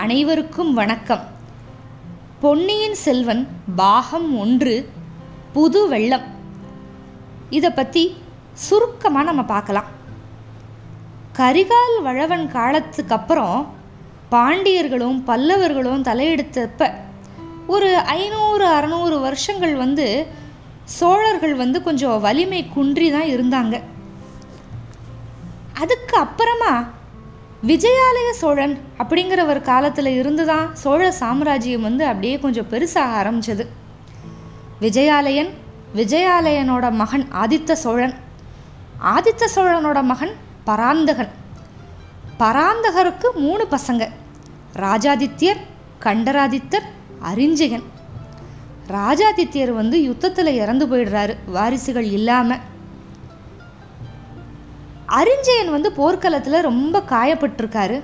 அனைவருக்கும் வணக்கம். பொன்னியின் செல்வன் பாகம் ஒன்று புது வெள்ளம். இதை பற்றி சுருக்கமாக நம்ம பார்க்கலாம். கரிகால் வளவன் காலத்துக்கு அப்புறம் பாண்டியர்களும் பல்லவர்களும் தலையெடுத்தப்ப ஒரு ஐநூறு அறநூறு வருஷங்கள் வந்து சோழர்கள் வந்து கொஞ்சம் வலிமை குன்றி தான் இருந்தாங்க. அதுக்கு அப்புறமா விஜயாலய சோழன் அப்படிங்கிற ஒரு காலத்தில் இருந்து தான் சோழ சாம்ராஜ்யம் வந்து அப்படியே கொஞ்சம் பெருசாக ஆரம்பிச்சது. விஜயாலயன் விஜயாலயனோட மகன் ஆதித்த சோழன். ஆதித்த சோழனோட மகன் பராந்தகன். பராந்தகருக்கு மூணு பசங்க. ராஜாதித்யர் கண்டராதித்தர் அரிஞ்சயன் ராஜாதித்யர் வந்து யுத்தத்தில் இறந்து போயிடுறாரு. வாரிசுகள் இல்லாமல் அரிஞ்சயன் வந்து போர்க்களத்தில் ரொம்ப காயப்பட்டிருக்காரு.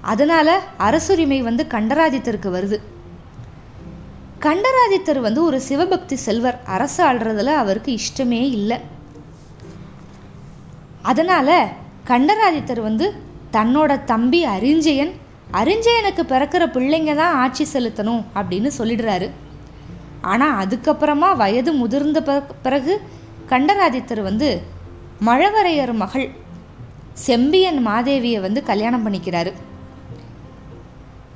அதனால் அரசுரிமை வந்து கண்டராதித்தருக்கு வருது. கண்டராதித்தர் வந்து ஒரு சிவபக்தி செல்வர் அரசு ஆள்றதுல அவருக்கு இஷ்டமே இல்லை. அதனால் கண்டராதித்தர் வந்து தன்னோட தம்பி அரிஞ்சயன் அரிஞ்சயனுக்கு பிறக்கிற பிள்ளைங்க தான் ஆட்சி செலுத்தணும் அப்படின்னு சொல்லிடுறாரு. ஆனால் அதுக்கப்புறமா வயது முதிர்ந்த பிற- பிறகு கண்டராதித்தர் வந்து மழவரையர் மகள் செம்பியன் மாதேவியை வந்து கல்யாணம் பண்ணிக்கிறாரு.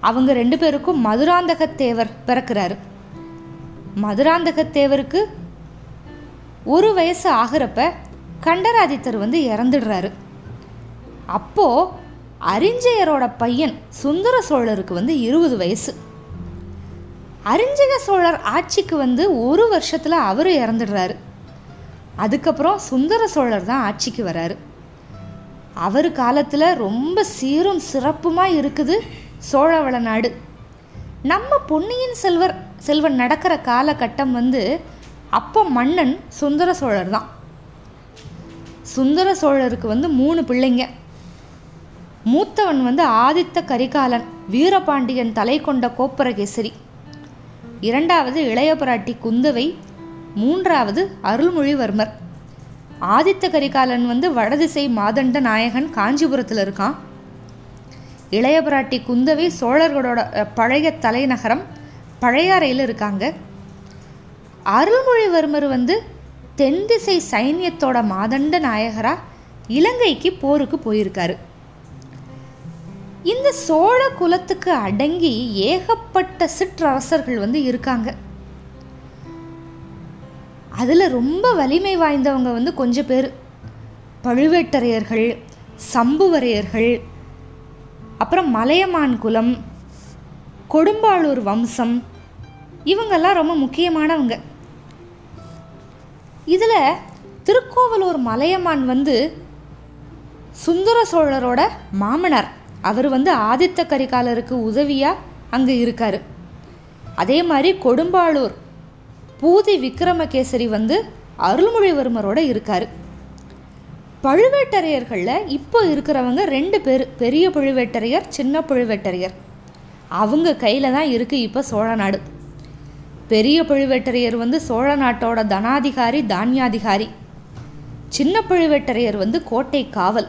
அவங்க ரெண்டு பேருக்கும் மதுராந்தகத்தேவர் பிறக்கிறாரு. மதுராந்தகத்தேவருக்கு ஒரு வயசு ஆகிறப்ப கண்டராதித்தர் வந்து இறந்துடுறாரு. அப்போ அறிஞ்சயரோட பையன் சுந்தர சோழருக்கு வந்து இருபது வயசு. அரிஞ்சய சோழர் ஆட்சிக்கு வந்து ஒரு வருஷத்தில் அவர் இறந்துடுறாரு. அதுக்கப்புறம் சுந்தர சோழர் தான் ஆட்சிக்கு வராரு. அவர் காலத்தில் ரொம்ப சீரும் சிறப்புமாக இருக்குது சோழவள நாடு நம்ம பொன்னியின் செல்வர் செல்வன் நடக்கிற காலகட்டம் வந்து அப்போ மன்னன் சுந்தர சோழர் தான். சுந்தர சோழருக்கு வந்து மூணு பிள்ளைங்க. மூத்தவன் வந்து ஆதித்த கரிகாலன் வீரபாண்டியன் தலை கொண்ட கோப்பரகேசரி. இரண்டாவது இளைய பிராட்டி குந்தவை மூன்றாவது அருள்மொழிவர்மர். ஆதித்த கரிகாலன் வந்து வடதிசை மாதண்ட நாயகன் காஞ்சிபுரத்தில் இருக்கான். இளைய பிராட்டி குந்தவை சோழர்களோட பழைய தலைநகரம் பழையாறையில் இருக்காங்க. அருள்மொழிவர்மர் வந்து தென் திசை சைன்யத்தோட மாதண்ட நாயகராக இலங்கைக்கு போருக்கு போயிருக்காரு. இந்த சோழ குலத்துக்கு அடங்கி ஏகப்பட்ட சிற்றரசர்கள் வந்து இருக்காங்க. அதில் ரொம்ப வலிமை வாய்ந்தவங்க வந்து கொஞ்சம் பேர். பழுவேட்டரையர்கள் சம்புவரையர்கள் அப்புறம் மலையமான் குலம் கொடும்பாளூர் வம்சம் இவங்கெல்லாம் ரொம்ப முக்கியமானவங்க. இதில் திருக்கோவலூர் மலையமான் வந்து சுந்தர சோழரோட மாமனார். அவர் வந்து ஆதித்த கரிகாலருக்கு உதவியாக அங்கே இருக்கார். அதே மாதிரி கொடும்பாளூர் பூதி விக்ரமகேசரி வந்து அருள்மொழிவர்மரோட இருக்கார். பழுவேட்டரையர்களில் இப்போ இருக்கிறவங்க ரெண்டு பேர் பெரிய பழுவேட்டரையர் சின்ன பழுவேட்டரையர். அவங்க கையில் தான் இருக்குது இப்போ சோழ நாடு. பெரிய பழுவேட்டரையர் வந்து சோழ நாட்டோட தனாதிகாரி தானியாதிகாரி. சின்ன பழுவேட்டரையர் வந்து கோட்டை காவல்.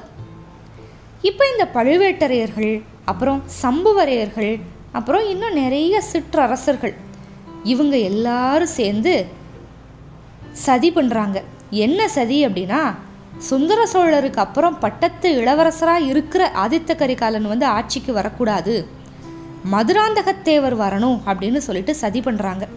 இப்போ இந்த பழுவேட்டரையர்கள் அப்புறம் சம்புவரையர்கள் அப்புறம் இன்னும் நிறைய சிற்றரசர்கள். இவங்க எல்லாரும் சேர்ந்து சதி பண்ணுறாங்க என்ன சதி அப்படின்னா சுந்தர சோழருக்கு அப்புறம் பட்டத்து இளவரசராக இருக்கிற ஆதித்த கரிகாலன் வந்து ஆட்சிக்கு வரக்கூடாது. மதுராந்தகத்தேவர் வரணும் அப்படின்னு சொல்லிட்டு சதி பண்ணுறாங்க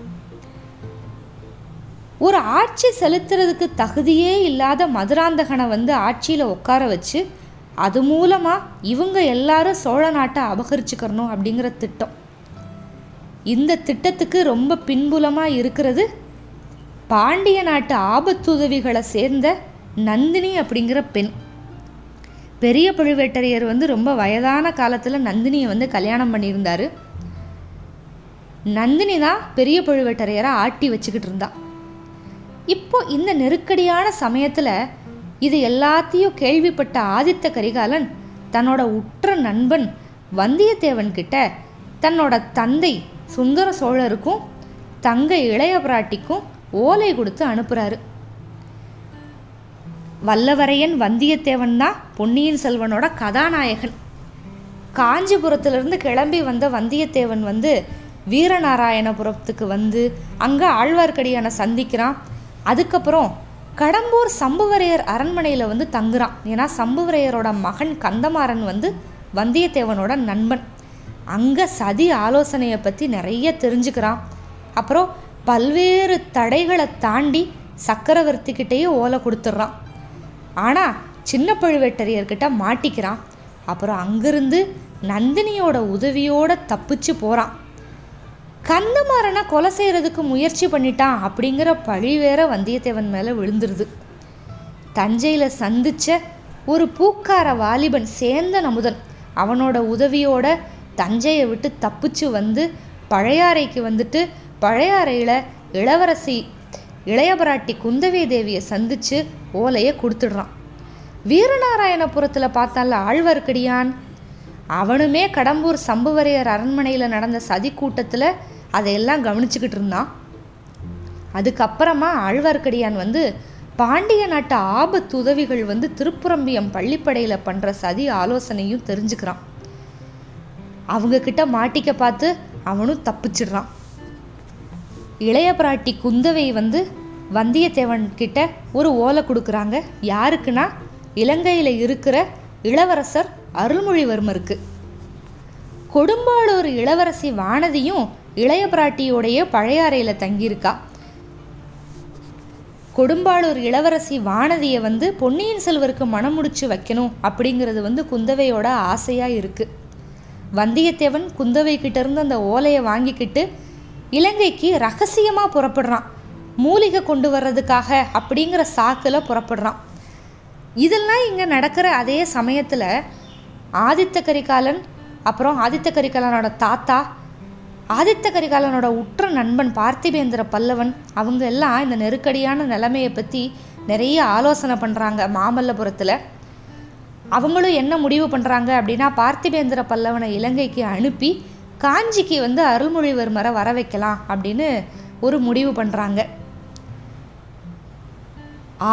ஒரு ஆட்சி செலுத்துறதுக்கு தகுதியே இல்லாத மதுராந்தகனை வந்து ஆட்சியில் உட்கார வச்சு அது மூலமாக இவங்க எல்லாரும் சோழ நாட்டை அபகரிச்சுக்கிறணும் அப்படிங்கிற திட்டம். இந்த திட்டத்துக்கு ரொம்ப பின்புலமாக இருக்கிறது பாண்டிய நாட்டு ஆபத்துதவிகளை சேர்ந்த நந்தினி அப்படிங்கிற பெண். பெரிய பழுவேட்டரையர் வந்து ரொம்ப வயதான காலத்தில் நந்தினியை வந்து கல்யாணம் பண்ணியிருந்தாரு. நந்தினி தான் பெரிய பழுவேட்டரையரை ஆட்டி வச்சுக்கிட்டு இருந்தா. இப்போ இந்த நெருக்கடியான சமயத்தில் இது எல்லாத்தையும் கேள்விப்பட்ட ஆதித்த கரிகாலன் தன்னோட உற்ற நண்பன் வந்தியத்தேவன் கிட்ட தன்னோட தந்தை சுந்தர சோழருக்கும் தங்க இளைய பிராட்டிக்கும் ஓலை கொடுத்து அனுப்புகிறாரு வல்லவரையன் வந்தியத்தேவன் தான் பொன்னியின் செல்வனோட கதாநாயகன். காஞ்சிபுரத்திலிருந்து கிளம்பி வந்த வந்தியத்தேவன் வந்து வீரநாராயணபுரத்துக்கு வந்து அங்கே ஆழ்வார்க்கடியானை சந்திக்கிறான். அதுக்கப்புறம் கடம்பூர் சம்புவரையர் அரண்மனையில் வந்து தங்குறான். ஏன்னா சம்புவரையரோட மகன் கந்தமாறன் வந்து வந்தியத்தேவனோட நண்பன். அங்கே சதி ஆலோசனையை பற்றி நிறைய தெரிஞ்சுக்கிறான். அப்புறம் பல்வேறு தடைகளை தாண்டி சக்கரவர்த்திக்கிட்டேயே ஓலை கொடுத்துட்றான். ஆனால் சின்ன பழுவேட்டரையர்கிட்ட மாட்டிக்கிறான். அப்புறம் அங்கிருந்து நந்தினியோட உதவியோட தப்பிச்சு போகிறான் கந்தமாறனை கொலை செய்கிறதுக்கு முயற்சி பண்ணிட்டான் அப்படிங்கிற பழி வேற வந்தியத்தேவன் மேலே விழுந்துருது. தஞ்சையில் சந்தித்த ஒரு பூக்கார வாலிபன் சேர்ந்த நமுதன் அவனோட உதவியோட தஞ்சையை விட்டு தப்பிச்சு வந்து பழையாறைக்கு வந்துட்டு பழையாறையில் இளவரசி இளையபராட்டி குந்தவி தேவியை சந்தித்து ஓலையை கொடுத்துடுறான். வீரநாராயணபுரத்தில் பார்த்தால ஆழ்வார்க்கடியான். அவனுமே கடம்பூர் சம்புவரையர் அரண்மனையில் நடந்த சதி கூட்டத்தில் அதையெல்லாம் கவனிச்சுக்கிட்டு இருந்தான். அதுக்கப்புறமா ஆழ்வார்க்கடியான் வந்து பாண்டிய நாட்டு ஆபத்து உதவிகள் வந்து திருப்புரம்பியம் பள்ளிப்படையில் பண்ணுற சதி ஆலோசனையும் தெரிஞ்சுக்கிறான். அவங்க கிட்ட மாட்டிக்க பார்த்து அவனும் தப்பிச்சிடுறான். இளைய பிராட்டி குந்தவை வந்து வந்தியத்தேவன் கிட்ட ஒரு ஓலை கொடுக்குறாங்க. யாருக்குன்னா? இலங்கையில் இருக்கிற இளவரசர் அருள்மொழிவர்மருக்கு. கொடும்பாளூர் இளவரசி வானதியும் இளைய பிராட்டியோடைய பழையாறையில் தங்கியிருக்கா. கொடும்பாளூர் இளவரசி வானதியை வந்து பொன்னியின் செல்வருக்கு மனம் முடிச்சு வைக்கணும் அப்படிங்கிறது வந்து குந்தவையோட ஆசையாக இருக்குது வந்தியத்தேவன் குந்தவை கிட்டேருந்து அந்த ஓலையை வாங்கிக்கிட்டு இலங்கைக்கு ரகசியமாக புறப்படுறான். மூலிகை கொண்டு வர்றதுக்காக அப்படிங்கிற சாக்கில் புறப்படுறான். இதெல்லாம் இங்கே நடக்கிற அதே சமயத்தில் ஆதித்த கரிகாலன் அப்புறம் ஆதித்த கரிகாலனோட தாத்தா ஆதித்த கரிகாலனோட உற்ற நண்பன் பார்த்திபேந்திர பல்லவன் அவங்க எல்லாம் இந்த நெருக்கடியான நிலைமையை பற்றி நிறைய ஆலோசனை பண்ணுறாங்க மாமல்லபுரத்தில். அவங்களும் என்ன முடிவு பண்ணுறாங்க அப்படின்னா பார்த்திபேந்திர பல்லவனை இலங்கைக்கு அனுப்பி காஞ்சிக்கு வந்து அருள்மொழிவர்மரை வர வைக்கலாம் அப்படின்னு ஒரு முடிவு பண்ணுறாங்க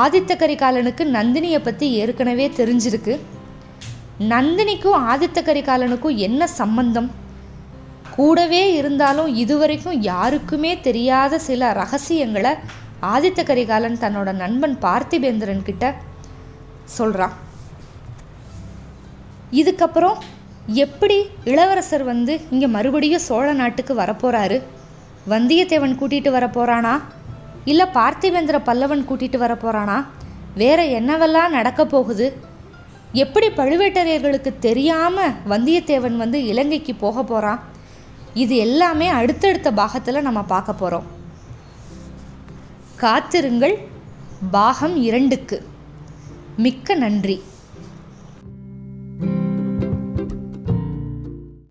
ஆதித்த கரிகாலனுக்கு நந்தினியை பற்றி ஏற்கனவே தெரிஞ்சிருக்கு. நந்தினிக்கும் ஆதித்த கரிகாலனுக்கும் என்ன சம்பந்தம்? கூடவே இருந்தாலும் இதுவரைக்கும் யாருக்குமே தெரியாத சில ரகசியங்களை ஆதித்த கரிகாலன் தன்னோட நண்பன் பார்த்திபேந்திரன் கிட்ட சொல்கிறான் இதுக்கப்புறம் எப்படி இளவரசர் வந்து இங்கே மறுபடியும் சோழ நாட்டுக்கு வரப்போகிறாரு வந்தியத்தேவன் கூட்டிகிட்டு வர போகிறானா இல்லை பார்த்திவேந்திர பல்லவன் கூட்டிகிட்டு வர போகிறானா வேற என்னவெல்லாம் நடக்க போகுது? எப்படி பழுவேட்டரையர்களுக்கு தெரியாமல் வந்தியத்தேவன் வந்து இலங்கைக்கு போக போகிறான் இது எல்லாமே அடுத்தடுத்த பாகத்தில் நம்ம பார்க்க போகிறோம் காத்திருங்கள். பாகம் இரண்டுக்கு. மிக்க நன்றி.